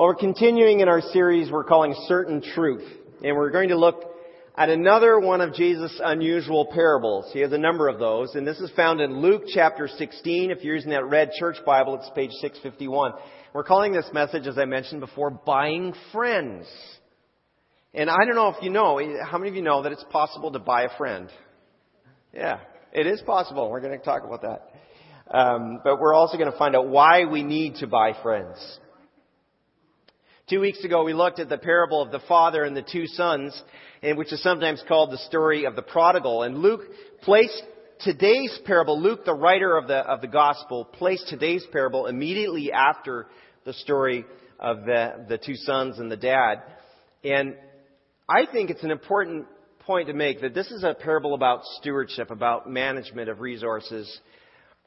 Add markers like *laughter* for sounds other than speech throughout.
Well, we're continuing in our series we're calling Certain Truth. And we're going to look at another one of Jesus' unusual parables. He has a number of those. And this is found in Luke chapter 16. If you're using that red church Bible, it's page 651. We're calling this message, as I mentioned before, Buying Friends. And I don't know if you know, how many of you know that it's possible to buy a friend? Yeah, it is possible. We're going to talk about that. Um, but we're also going to find out why we need to buy friends. Two weeks ago, we looked at the parable of the father and the two sons, which is sometimes called the story of the prodigal. And Luke placed today's parable, Luke, the writer of the, of the gospel, placed today's parable immediately after the story of the, the two sons and the dad. And I think it's an important point to make that this is a parable about stewardship, about management of resources.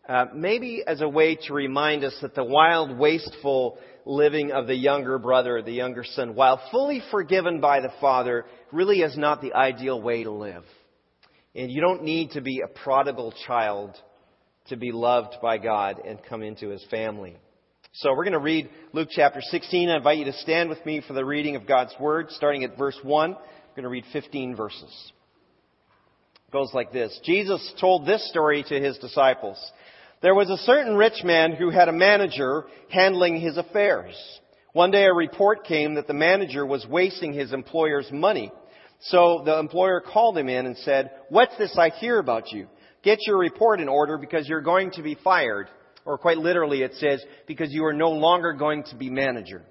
Uh, maybe as a way to remind us that the wild, wasteful living of the younger brother, the younger son, while fully forgiven by the father, really is not the ideal way to live. And you don't need to be a prodigal child to be loved by God and come into his family. So we're going to read Luke chapter 16. I invite you to stand with me for the reading of God's Word, starting at verse 1. We're going to read 15 verses. It goes like this. Jesus told this story to his disciples. There was a certain rich man who had a manager handling his affairs. One day a report came that the manager was wasting his employer's money. So the employer called him in and said, What's this I hear about you? Get your report in order because you're going to be fired. Or quite literally it says, because you are no longer going to be manager.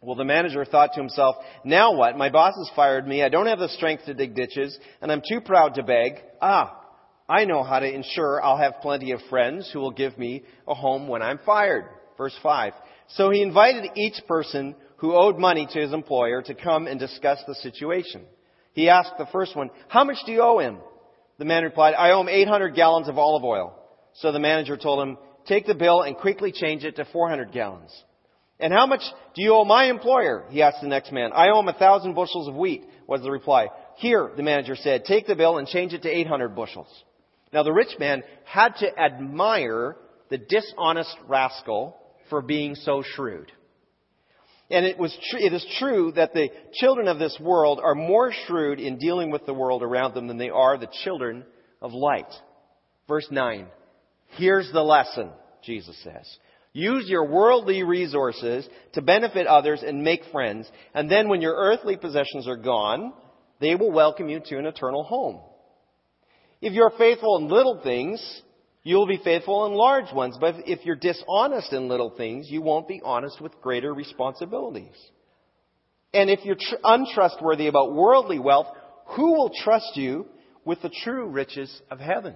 Well, the manager thought to himself, now what? My boss has fired me. I don't have the strength to dig ditches, and I'm too proud to beg. Ah, I know how to ensure I'll have plenty of friends who will give me a home when I'm fired. Verse 5. So he invited each person who owed money to his employer to come and discuss the situation. He asked the first one, How much do you owe him? The man replied, I owe him 800 gallons of olive oil. So the manager told him, Take the bill and quickly change it to 400 gallons. And how much do you owe my employer? He asked the next man. I owe him a thousand bushels of wheat, was the reply. Here, the manager said, take the bill and change it to 800 bushels. Now the rich man had to admire the dishonest rascal for being so shrewd. And it, was tr- it is true that the children of this world are more shrewd in dealing with the world around them than they are the children of light. Verse 9. Here's the lesson, Jesus says. Use your worldly resources to benefit others and make friends, and then when your earthly possessions are gone, they will welcome you to an eternal home. If you're faithful in little things, you'll be faithful in large ones. But if you're dishonest in little things, you won't be honest with greater responsibilities. And if you're tr- untrustworthy about worldly wealth, who will trust you with the true riches of heaven?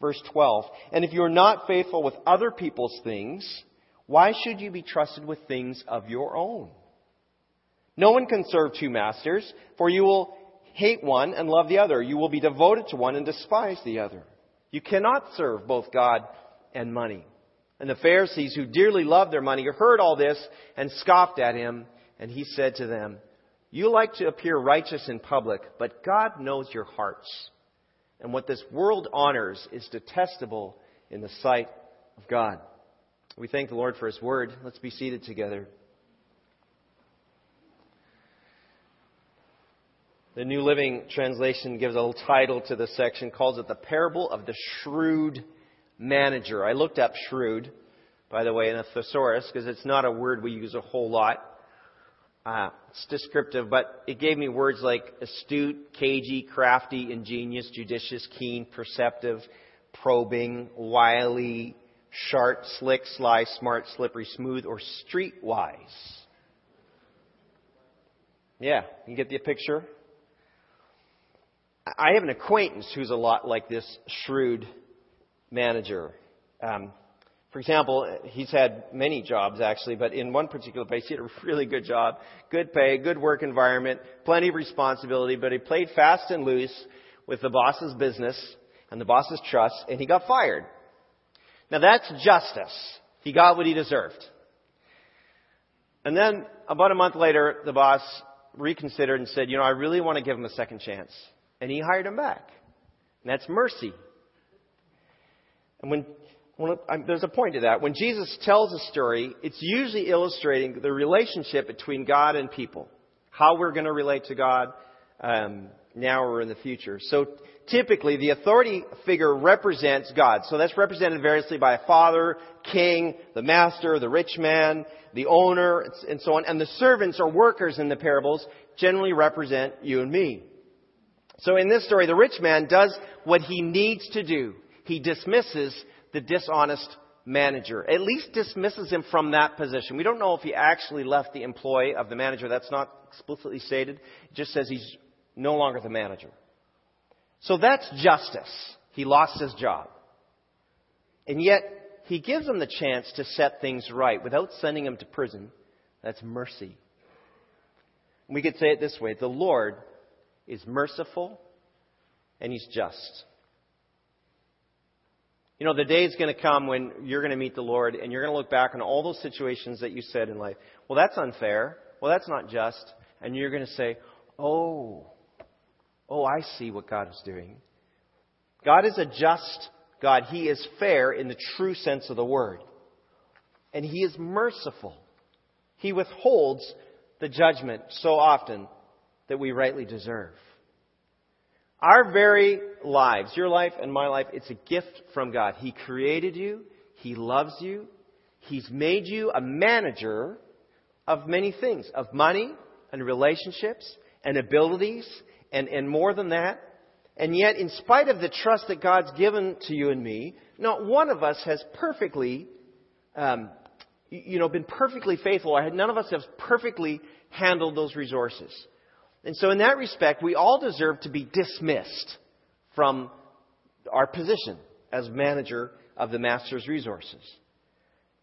Verse 12. And if you're not faithful with other people's things, why should you be trusted with things of your own? No one can serve two masters, for you will hate one and love the other. You will be devoted to one and despise the other. You cannot serve both God and money. And the Pharisees, who dearly loved their money, heard all this and scoffed at him. And he said to them, You like to appear righteous in public, but God knows your hearts. And what this world honors is detestable in the sight of God. We thank the Lord for His word. Let's be seated together. The New Living Translation gives a little title to this section, calls it the parable of the shrewd manager. I looked up shrewd, by the way, in a thesaurus, because it's not a word we use a whole lot. Uh, it's descriptive, but it gave me words like astute, cagey, crafty, ingenious, judicious, keen, perceptive, probing, wily, sharp, slick, sly, smart, slippery, smooth, or streetwise. Yeah, you get the picture? I have an acquaintance who's a lot like this shrewd manager. Um, for example, he's had many jobs actually, but in one particular place he had a really good job, good pay, good work environment, plenty of responsibility, but he played fast and loose with the boss's business and the boss's trust, and he got fired. Now that's justice. He got what he deserved. And then about a month later, the boss reconsidered and said, you know, I really want to give him a second chance and he hired him back. And that's mercy. And when, well, there's a point to that. When Jesus tells a story, it's usually illustrating the relationship between God and people, how we're going to relate to God um, now or in the future. So typically, the authority figure represents God. So that's represented variously by a father, king, the master, the rich man, the owner, and so on. And the servants or workers in the parables generally represent you and me. So in this story, the rich man does what he needs to do. He dismisses the dishonest manager. At least dismisses him from that position. We don't know if he actually left the employ of the manager. That's not explicitly stated. It just says he's no longer the manager. So that's justice. He lost his job. And yet, he gives him the chance to set things right without sending him to prison. That's mercy. We could say it this way the Lord is merciful and he's just. You know, the day is going to come when you're going to meet the Lord and you're going to look back on all those situations that you said in life. Well, that's unfair. Well, that's not just. And you're going to say, oh, oh, I see what God is doing. God is a just God. He is fair in the true sense of the word. And He is merciful. He withholds the judgment so often that we rightly deserve. Our very lives, your life and my life, it's a gift from God. He created you. He loves you. He's made you a manager of many things, of money and relationships and abilities and, and more than that. And yet, in spite of the trust that God's given to you and me, not one of us has perfectly, um, you know, been perfectly faithful, none of us have perfectly handled those resources. And so, in that respect, we all deserve to be dismissed from our position as manager of the Master's resources.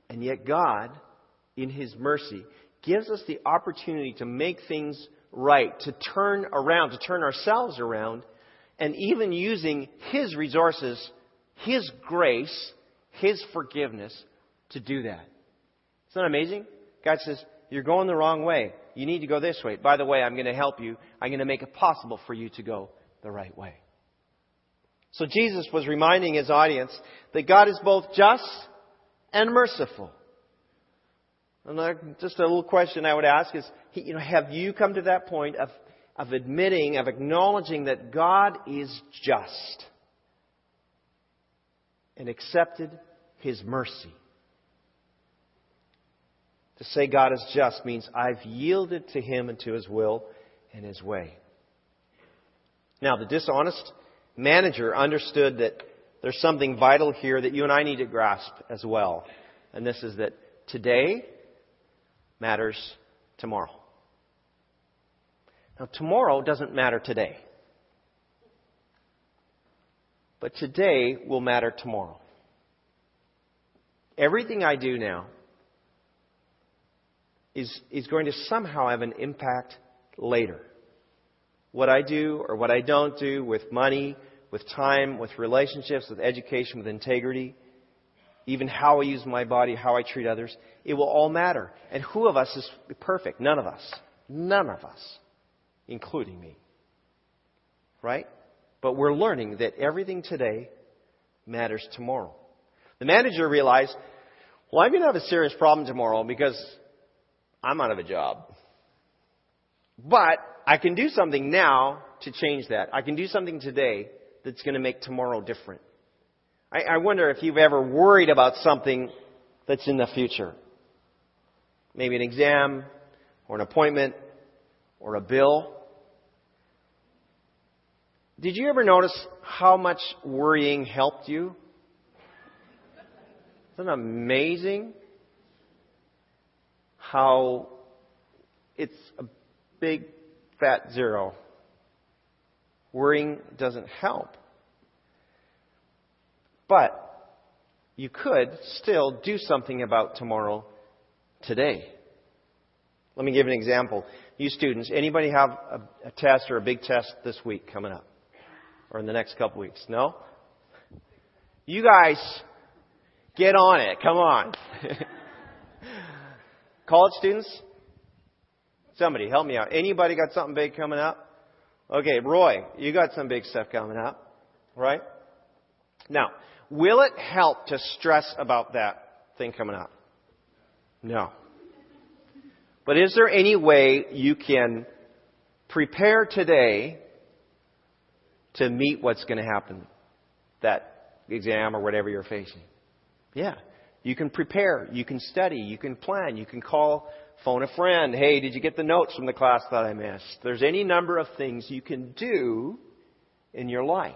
And yet, God, in His mercy, gives us the opportunity to make things right, to turn around, to turn ourselves around, and even using His resources, His grace, His forgiveness to do that. Isn't that amazing? God says, You're going the wrong way. You need to go this way. By the way, I'm going to help you. I'm going to make it possible for you to go the right way. So Jesus was reminding his audience that God is both just and merciful. And just a little question I would ask is, you know, have you come to that point of, of admitting, of acknowledging that God is just and accepted His mercy? To say God is just means I've yielded to Him and to His will and His way. Now, the dishonest manager understood that there's something vital here that you and I need to grasp as well. And this is that today matters tomorrow. Now, tomorrow doesn't matter today. But today will matter tomorrow. Everything I do now is, is going to somehow have an impact later. What I do or what I don't do with money, with time, with relationships, with education, with integrity, even how I use my body, how I treat others, it will all matter. And who of us is perfect? None of us. None of us, including me. Right? But we're learning that everything today matters tomorrow. The manager realized, well, I'm going to have a serious problem tomorrow because I'm out of a job. But I can do something now to change that. I can do something today that's going to make tomorrow different. I, I wonder if you've ever worried about something that's in the future. Maybe an exam, or an appointment, or a bill. Did you ever notice how much worrying helped you? Isn't it amazing? How it's a big fat zero. Worrying doesn't help. But you could still do something about tomorrow today. Let me give an example. You students, anybody have a, a test or a big test this week coming up? Or in the next couple weeks? No? You guys, get on it. Come on. *laughs* College students? Somebody help me out. Anybody got something big coming up? Okay, Roy, you got some big stuff coming up, right? Now, will it help to stress about that thing coming up? No. But is there any way you can prepare today to meet what's going to happen, that exam or whatever you're facing? Yeah. You can prepare, you can study, you can plan, you can call, phone a friend. Hey, did you get the notes from the class that I missed? There's any number of things you can do in your life.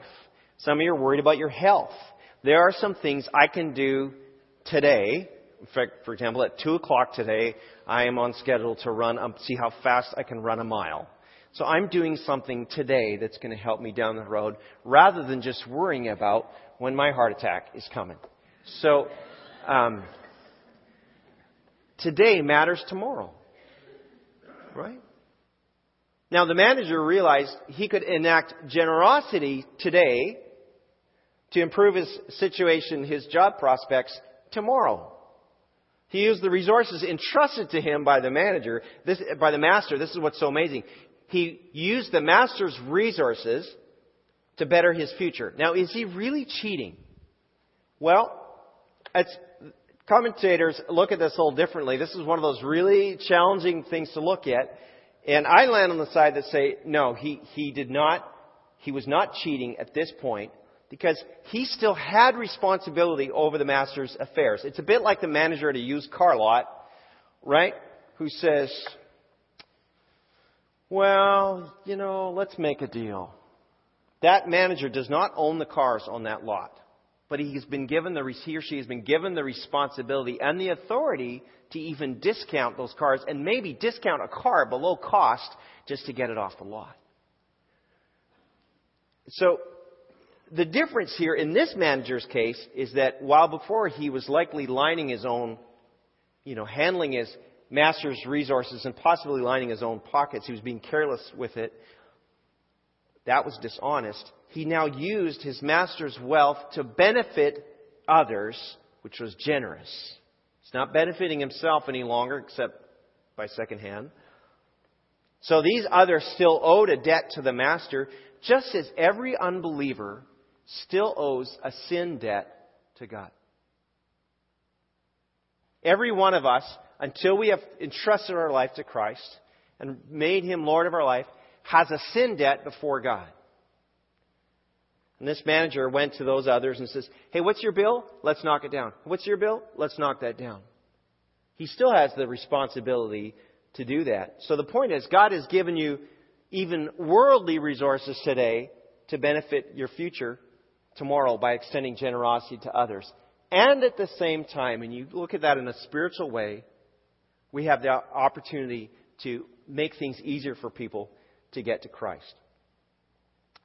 Some of you are worried about your health. There are some things I can do today. In fact, for example, at 2 o'clock today, I am on schedule to run, um, see how fast I can run a mile. So I'm doing something today that's going to help me down the road rather than just worrying about when my heart attack is coming. So, um, today matters tomorrow. Right? Now the manager realized he could enact generosity today to improve his situation, his job prospects tomorrow. He used the resources entrusted to him by the manager, this, by the master. This is what's so amazing. He used the master's resources to better his future. Now, is he really cheating? Well, commentators look at this a little differently. This is one of those really challenging things to look at. And I land on the side that say, no, he, he did not, he was not cheating at this point because he still had responsibility over the master's affairs. It's a bit like the manager at a used car lot, right? Who says, well, you know, let's make a deal. That manager does not own the cars on that lot, but he has been given the, he or she has been given the responsibility and the authority to even discount those cars and maybe discount a car below cost just to get it off the lot. So, the difference here in this manager's case is that while before he was likely lining his own, you know, handling his master's resources and possibly lining his own pockets, he was being careless with it. That was dishonest. He now used his master's wealth to benefit others, which was generous. He's not benefiting himself any longer, except by second hand. So these others still owed a debt to the master, just as every unbeliever still owes a sin debt to God. Every one of us, until we have entrusted our life to Christ and made Him Lord of our life, has a sin debt before God. And this manager went to those others and says, Hey, what's your bill? Let's knock it down. What's your bill? Let's knock that down. He still has the responsibility to do that. So the point is, God has given you even worldly resources today to benefit your future tomorrow by extending generosity to others. And at the same time, and you look at that in a spiritual way, we have the opportunity to make things easier for people to get to Christ.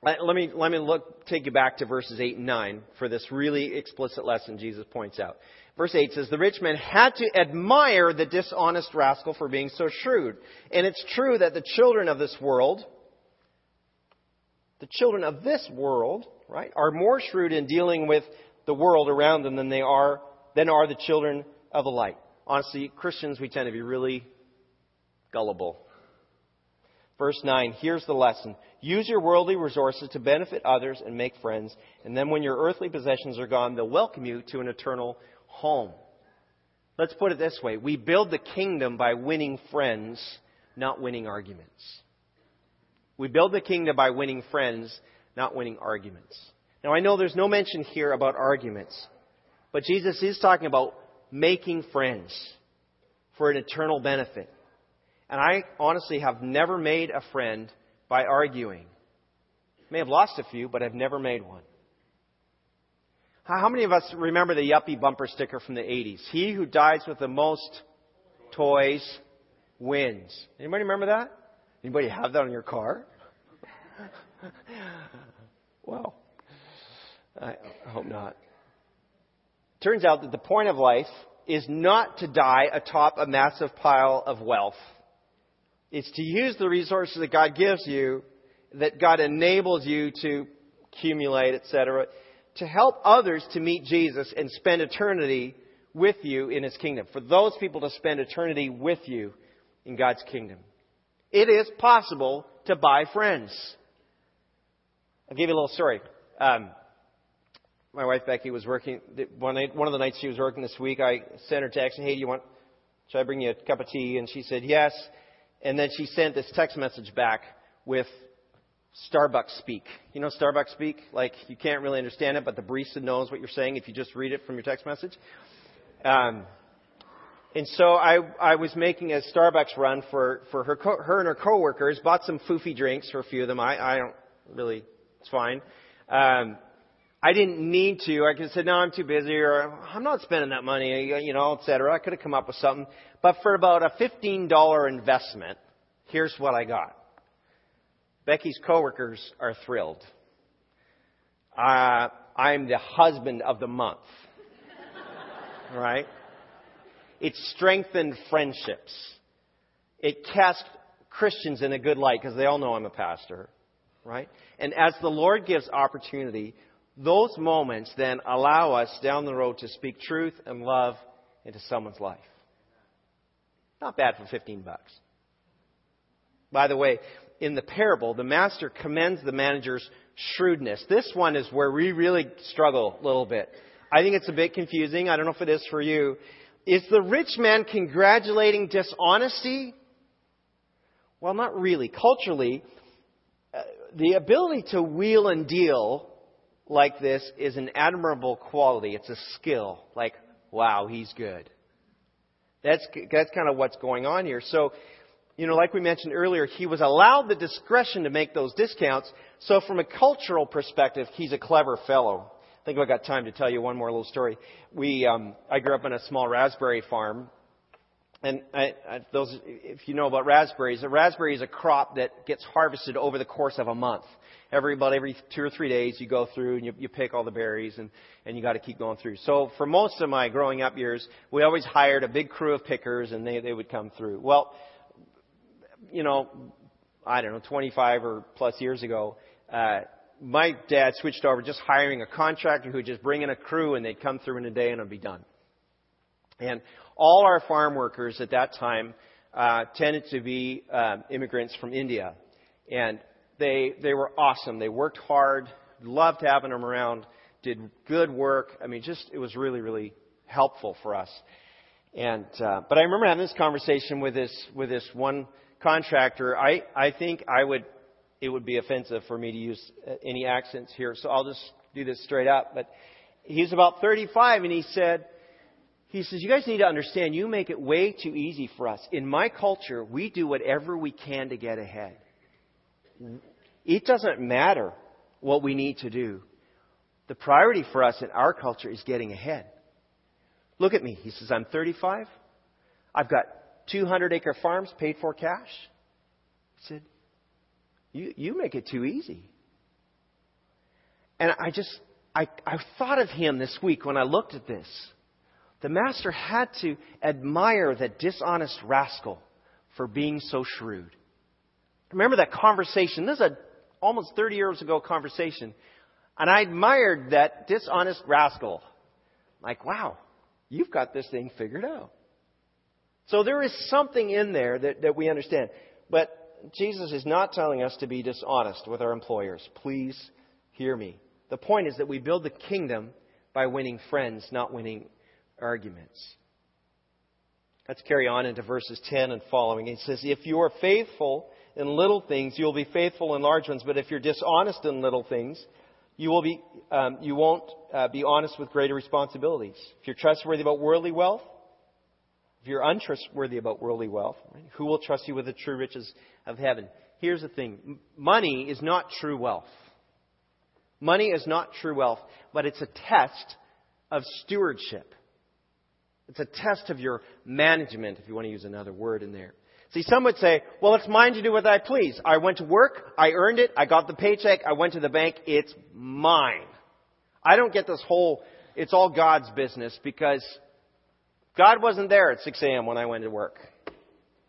Let me, let me look, take you back to verses 8 and 9 for this really explicit lesson Jesus points out. Verse 8 says, The rich man had to admire the dishonest rascal for being so shrewd. And it's true that the children of this world, the children of this world, right, are more shrewd in dealing with the world around them than they are, than are the children of the light. Honestly, Christians, we tend to be really gullible. Verse 9, here's the lesson. Use your worldly resources to benefit others and make friends, and then when your earthly possessions are gone, they'll welcome you to an eternal home. Let's put it this way. We build the kingdom by winning friends, not winning arguments. We build the kingdom by winning friends, not winning arguments. Now I know there's no mention here about arguments, but Jesus is talking about making friends for an eternal benefit. And I honestly have never made a friend by arguing. May have lost a few, but I've never made one. How many of us remember the yuppie bumper sticker from the 80s? He who dies with the most toys wins. Anybody remember that? Anybody have that on your car? *laughs* well, I hope not. Turns out that the point of life is not to die atop a massive pile of wealth. It's to use the resources that God gives you, that God enables you to accumulate, etc., to help others to meet Jesus and spend eternity with you in His kingdom. For those people to spend eternity with you in God's kingdom. It is possible to buy friends. I'll give you a little story. Um, my wife Becky was working one night, one of the nights she was working this week. I sent her a text, and "Hey, do you want? Should I bring you a cup of tea?" And she said yes. And then she sent this text message back with Starbucks speak. You know Starbucks speak? Like you can't really understand it, but the barista knows what you're saying if you just read it from your text message. Um, and so I, I was making a Starbucks run for, for her, co- her and her coworkers, bought some foofy drinks for a few of them. I, I don't really, it's fine. Um, I didn't need to. I could have said, no, I'm too busy, or I'm not spending that money, you know, et cetera. I could have come up with something. But for about a $15 investment, here's what I got. Becky's coworkers are thrilled. Uh, I'm the husband of the month. right? It strengthened friendships. It cast Christians in a good light because they all know I'm a pastor. Right? And as the Lord gives opportunity, those moments then allow us down the road to speak truth and love into someone's life. Not bad for 15 bucks. By the way, in the parable, the master commends the manager's shrewdness. This one is where we really struggle a little bit. I think it's a bit confusing. I don't know if it is for you. Is the rich man congratulating dishonesty? Well, not really. Culturally, uh, the ability to wheel and deal like this is an admirable quality. It's a skill. Like, wow, he's good. That's, that's kind of what's going on here. So, you know, like we mentioned earlier, he was allowed the discretion to make those discounts. So from a cultural perspective, he's a clever fellow. I think I've got time to tell you one more little story. We, um, I grew up in a small raspberry farm. And I, I, those, if you know about raspberries, a raspberry is a crop that gets harvested over the course of a month. Every about every two or three days, you go through and you, you pick all the berries, and and you got to keep going through. So for most of my growing up years, we always hired a big crew of pickers, and they they would come through. Well, you know, I don't know, 25 or plus years ago, uh, my dad switched over just hiring a contractor who would just bring in a crew and they'd come through in a day and it'd be done. And all our farm workers at that time uh, tended to be uh, immigrants from India, and they they were awesome. They worked hard, loved having them around, did good work. I mean, just it was really really helpful for us. And uh, but I remember having this conversation with this with this one contractor, I, I think I would, it would be offensive for me to use uh, any accents here, so I'll just do this straight up. But he's about 35 and he said, he says, you guys need to understand, you make it way too easy for us. In my culture, we do whatever we can to get ahead. It doesn't matter what we need to do. The priority for us in our culture is getting ahead. Look at me. He says, I'm 35. I've got 200 acre farms paid for cash? He said, you, you make it too easy. And I just, I, I thought of him this week when I looked at this. The master had to admire that dishonest rascal for being so shrewd. Remember that conversation? This is a almost 30 years ago conversation. And I admired that dishonest rascal. Like, wow, you've got this thing figured out. So there is something in there that, that we understand. But Jesus is not telling us to be dishonest with our employers. Please hear me. The point is that we build the kingdom by winning friends, not winning arguments. Let's carry on into verses 10 and following. He says, If you are faithful in little things, you will be faithful in large ones. But if you're dishonest in little things, you, will be, um, you won't uh, be honest with greater responsibilities. If you're trustworthy about worldly wealth, if you're untrustworthy about worldly wealth, right, who will trust you with the true riches of heaven? Here's the thing money is not true wealth. Money is not true wealth, but it's a test of stewardship. It's a test of your management, if you want to use another word in there. See, some would say, well, it's mine to do what I please. I went to work, I earned it, I got the paycheck, I went to the bank, it's mine. I don't get this whole, it's all God's business because God wasn't there at 6 a.m. when I went to work.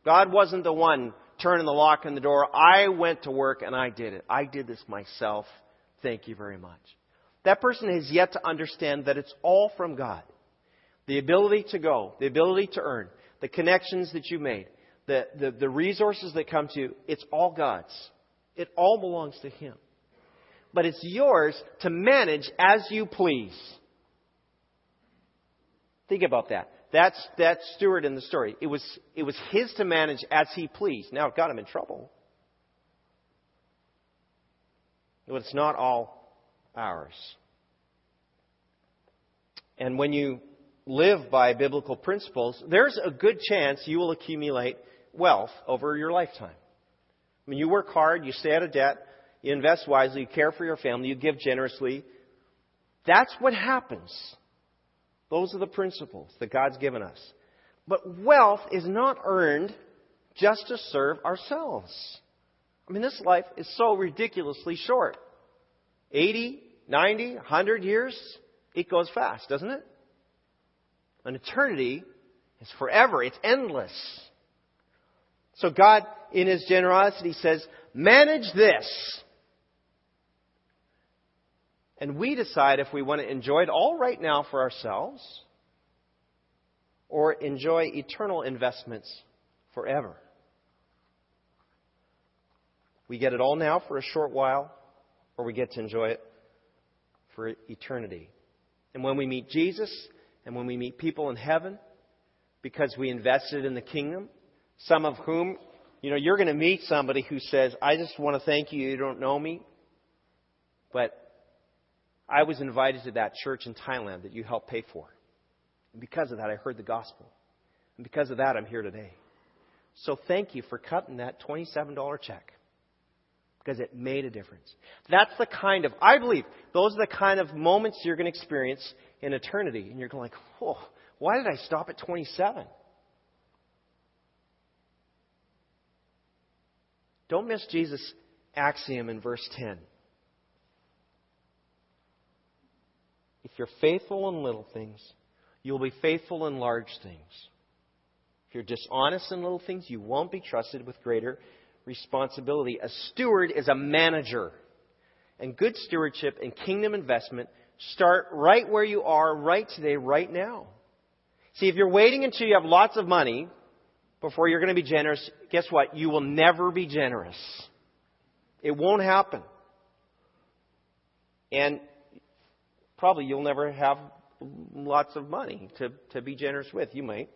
God wasn't the one turning the lock on the door. I went to work and I did it. I did this myself. Thank you very much. That person has yet to understand that it's all from God. The ability to go, the ability to earn, the connections that you made, the, the, the resources that come to you, it's all God's. It all belongs to Him. but it's yours to manage as you please. Think about that. That's that steward in the story. It was, it was his to manage as he pleased. Now it got him in trouble. But it's not all ours. And when you live by biblical principles, there's a good chance you will accumulate wealth over your lifetime. I mean, you work hard, you stay out of debt, you invest wisely, you care for your family, you give generously. That's what happens. Those are the principles that God's given us. But wealth is not earned just to serve ourselves. I mean, this life is so ridiculously short. 80, 90, 100 years, it goes fast, doesn't it? An eternity is forever, it's endless. So God, in His generosity, says, manage this. And we decide if we want to enjoy it all right now for ourselves or enjoy eternal investments forever. We get it all now for a short while, or we get to enjoy it for eternity. And when we meet Jesus and when we meet people in heaven, because we invested in the kingdom, some of whom, you know, you're going to meet somebody who says, I just want to thank you, you don't know me, but I was invited to that church in Thailand that you helped pay for. And because of that, I heard the gospel. And because of that, I'm here today. So thank you for cutting that $27 check because it made a difference. That's the kind of, I believe, those are the kind of moments you're going to experience in eternity. And you're going like, oh, why did I stop at 27? Don't miss Jesus' axiom in verse 10. If you're faithful in little things, you'll be faithful in large things. If you're dishonest in little things, you won't be trusted with greater responsibility. A steward is a manager. And good stewardship and kingdom investment start right where you are right today, right now. See, if you're waiting until you have lots of money before you're going to be generous, guess what? You will never be generous. It won't happen. And probably you'll never have lots of money to, to be generous with. You might.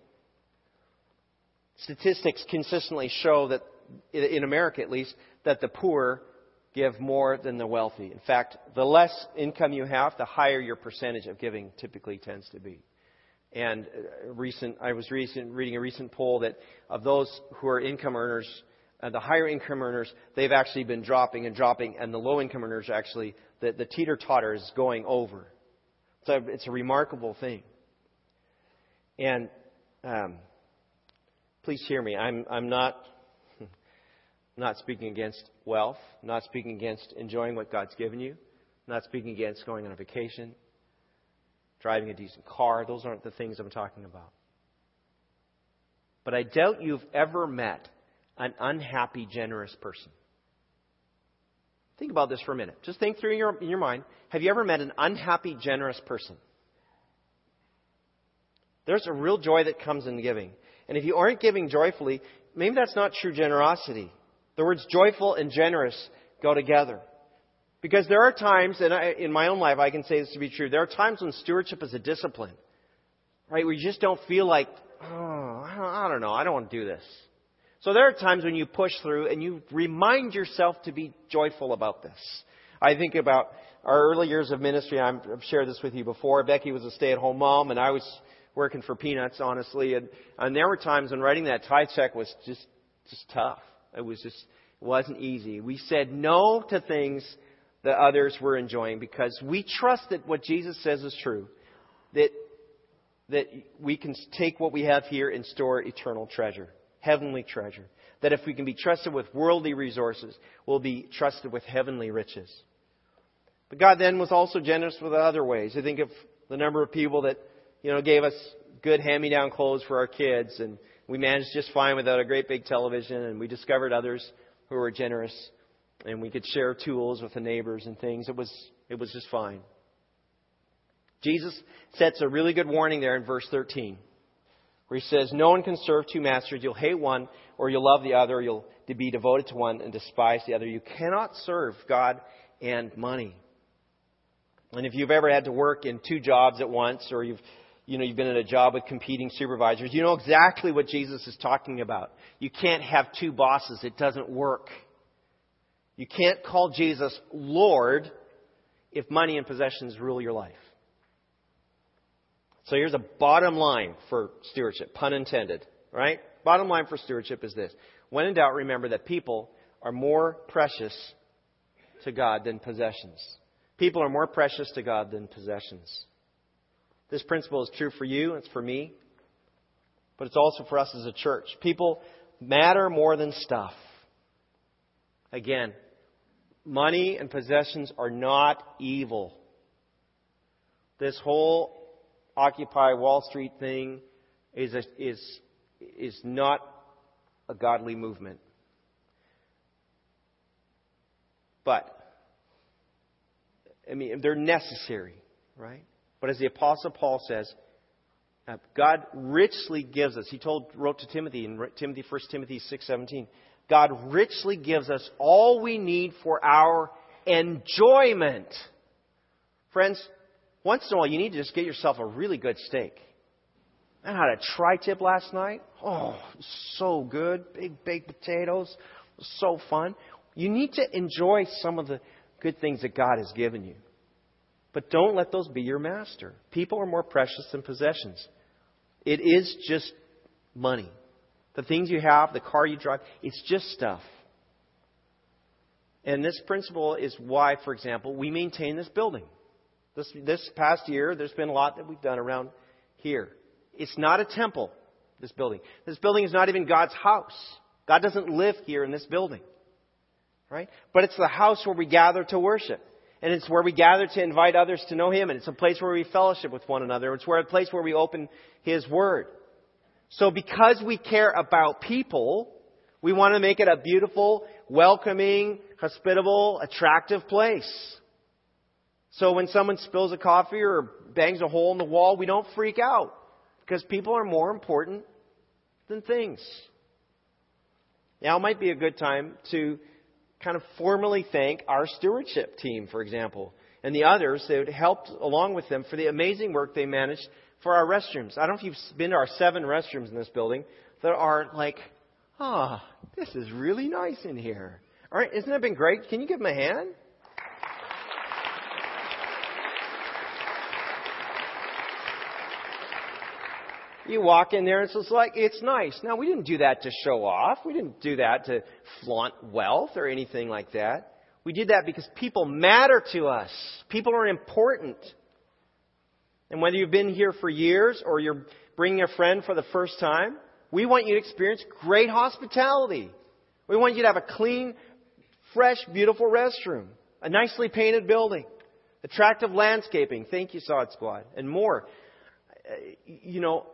Statistics consistently show that in America at least, that the poor give more than the wealthy. In fact, the less income you have, the higher your percentage of giving typically tends to be. And uh, recent, I was recent, reading a recent poll that of those who are income earners, uh, the higher income earners, they've actually been dropping and dropping, and the low income earners actually, the, the teeter totter is going over. So it's a remarkable thing. And um, please hear me. I'm, I'm not not speaking against wealth, not speaking against enjoying what God's given you, not speaking against going on a vacation, driving a decent car. Those aren't the things I'm talking about. But I doubt you've ever met an unhappy, generous person. Think about this for a minute. Just think through in your, in your mind. Have you ever met an unhappy, generous person? There's a real joy that comes in giving. And if you aren't giving joyfully, maybe that's not true generosity. The words joyful and generous go together. Because there are times, and I, in my own life I can say this to be true, there are times when stewardship is a discipline. Right? Where you just don't feel like, oh, I don't know, I don't want to do this. So there are times when you push through and you remind yourself to be joyful about this. I think about our early years of ministry. I've shared this with you before. Becky was a stay-at-home mom, and I was working for peanuts, honestly. And, and there were times when writing that tithe check was just just tough. It was just it wasn't easy. We said no to things that others were enjoying because we trusted what Jesus says is true. That that we can take what we have here and store eternal treasure, heavenly treasure. That if we can be trusted with worldly resources, we'll be trusted with heavenly riches. But God then was also generous with other ways. I think of the number of people that, you know, gave us good hand-me-down clothes for our kids and we managed just fine without a great big television, and we discovered others who were generous, and we could share tools with the neighbors and things. It was, it was just fine. Jesus sets a really good warning there in verse 13, where he says, No one can serve two masters. You'll hate one, or you'll love the other, you'll be devoted to one and despise the other. You cannot serve God and money. And if you've ever had to work in two jobs at once, or you've you know, you've been in a job with competing supervisors, you know exactly what Jesus is talking about. You can't have two bosses. It doesn't work. You can't call Jesus Lord if money and possessions rule your life. So here's a bottom line for stewardship, pun intended, right? Bottom line for stewardship is this. When in doubt, remember that people are more precious to God than possessions. People are more precious to God than possessions. This principle is true for you, it's for me, but it's also for us as a church. People matter more than stuff. Again, money and possessions are not evil. This whole Occupy Wall Street thing is, a, is, is not a godly movement. But, I mean, they're necessary, right? But as the Apostle Paul says, uh, God richly gives us. He told, wrote to Timothy in Timothy, 1 Timothy 6:17. God richly gives us all we need for our enjoyment. Friends, once in a while you need to just get yourself a really good steak. I had a tri-tip last night. Oh, so good. Big baked potatoes. So fun. You need to enjoy some of the good things that God has given you. But don't let those be your master. People are more precious than possessions. It is just money. The things you have, the car you drive, it's just stuff. And this principle is why, for example, we maintain this building. This, this past year, there's been a lot that we've done around here. It's not a temple, this building. This building is not even God's house. God doesn't live here in this building. Right? But it's the house where we gather to worship. And it's where we gather to invite others to know Him. And it's a place where we fellowship with one another. It's where a place where we open His Word. So because we care about people, we want to make it a beautiful, welcoming, hospitable, attractive place. So when someone spills a coffee or bangs a hole in the wall, we don't freak out. Because people are more important than things. Now might be a good time to kind of formally thank our stewardship team, for example, and the others that helped along with them for the amazing work they managed for our restrooms. I don't know if you've been to our seven restrooms in this building that are like, ah, oh, this is really nice in here. All right, isn't that been great? Can you give them a hand? You walk in there and it's like, it's nice. Now, we didn't do that to show off. We didn't do that to flaunt wealth or anything like that. We did that because people matter to us. People are important. And whether you've been here for years or you're bringing a friend for the first time, we want you to experience great hospitality. We want you to have a clean, fresh, beautiful restroom, a nicely painted building, attractive landscaping. Thank you, Sod Squad, and more. Uh, you know,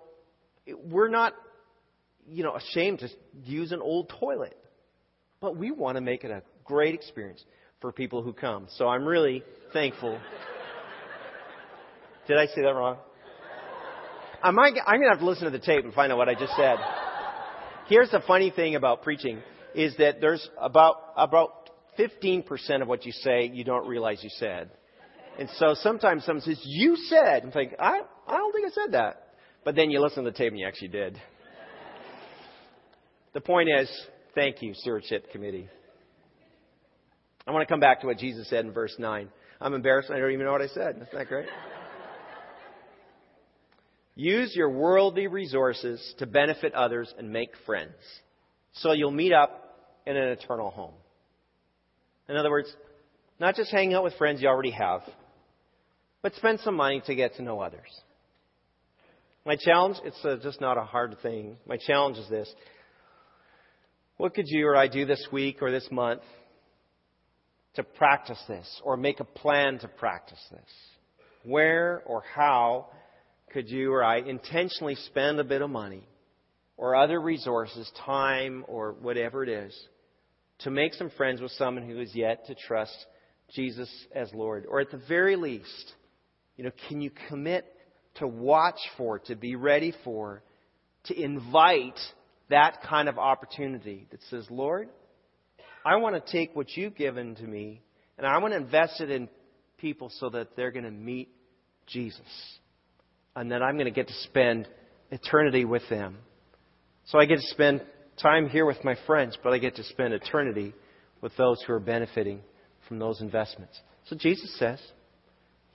we're not, you know, ashamed to use an old toilet. But we want to make it a great experience for people who come. So I'm really thankful. *laughs* Did I say that wrong? I might, I'm going to have to listen to the tape and find out what I just said. Here's the funny thing about preaching is that there's about, about 15% of what you say you don't realize you said. And so sometimes someone says, you said, and think, I, I don't think I said that. But then you listen to the tape and you actually did. The point is, thank you, Stewardship Committee. I want to come back to what Jesus said in verse 9. I'm embarrassed. I don't even know what I said. Isn't that great? Use your worldly resources to benefit others and make friends. So you'll meet up in an eternal home. In other words, not just hang out with friends you already have, but spend some money to get to know others. My challenge, it's a, just not a hard thing. My challenge is this. What could you or I do this week or this month to practice this or make a plan to practice this? Where or how could you or I intentionally spend a bit of money or other resources, time or whatever it is, to make some friends with someone who is yet to trust Jesus as Lord? Or at the very least, you know, can you commit to watch for, to be ready for, to invite that kind of opportunity that says, Lord, I want to take what you've given to me And I want to invest it in people so that they're going to meet Jesus. And that I'm going to get to spend eternity with them. So I get to spend time here with my friends, but I get to spend eternity with those who are benefiting from those investments. So Jesus says,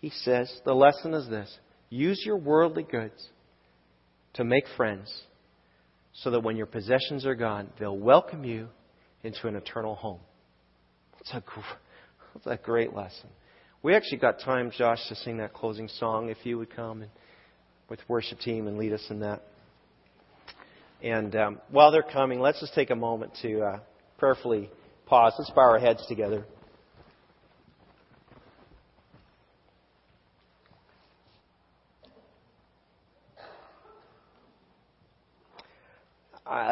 He says, the lesson is this use your worldly goods to make friends so that when your possessions are gone, they'll welcome you into an eternal home. It's a, it's a great lesson. We actually got time, Josh, to sing that closing song. If you would come and, with worship team and lead us in that. And um, while they're coming, let's just take a moment to uh, prayerfully pause. Let's bow our heads together.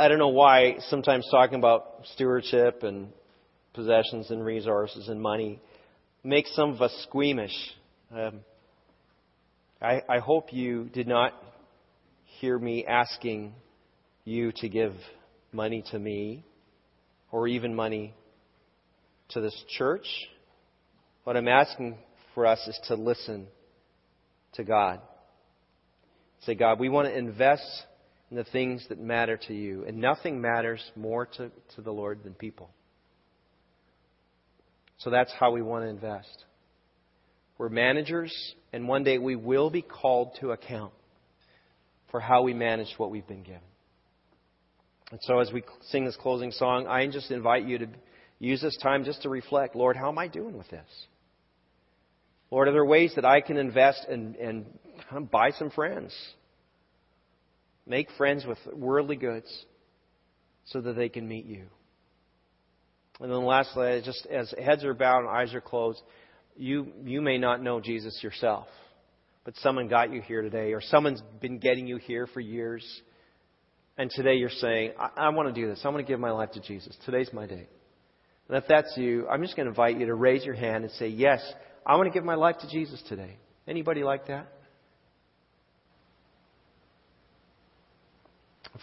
I don't know why sometimes talking about stewardship and possessions and resources and money makes some of us squeamish. Um, I, I hope you did not hear me asking you to give money to me or even money to this church. What I'm asking for us is to listen to God. Say, God, we want to invest in the things that matter to you. And nothing matters more to, to the Lord than people. So that's how we want to invest. We're managers, and one day we will be called to account for how we manage what we've been given. And so as we sing this closing song, I just invite you to use this time just to reflect Lord, how am I doing with this? Lord, are there ways that I can invest and, and buy some friends? Make friends with worldly goods so that they can meet you. And then lastly, just as heads are bowed and eyes are closed, you, you may not know Jesus yourself, but someone got you here today, or someone's been getting you here for years. And today you're saying, I, I want to do this. I want to give my life to Jesus. Today's my day. And if that's you, I'm just going to invite you to raise your hand and say, Yes, I want to give my life to Jesus today. Anybody like that?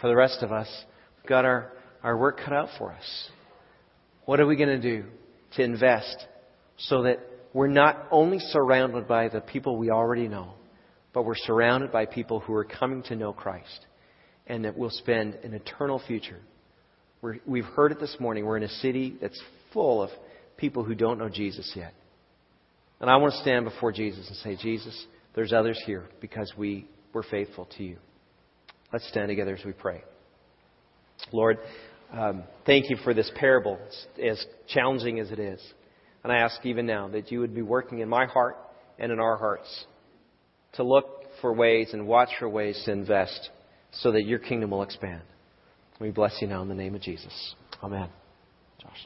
For the rest of us, we've got our, our work cut out for us. What are we going to do to invest so that we're not only surrounded by the people we already know, but we're surrounded by people who are coming to know Christ and that we'll spend an eternal future. we have heard it this morning. We're in a city that's full of people who don't know Jesus yet. And I want to stand before Jesus and say, Jesus, there's others here because we were faithful to you. Let's stand together as we pray. Lord, um, thank you for this parable, as challenging as it is. And I ask even now that you would be working in my heart and in our hearts to look for ways and watch for ways to invest so that your kingdom will expand. We bless you now in the name of Jesus. Amen. Josh.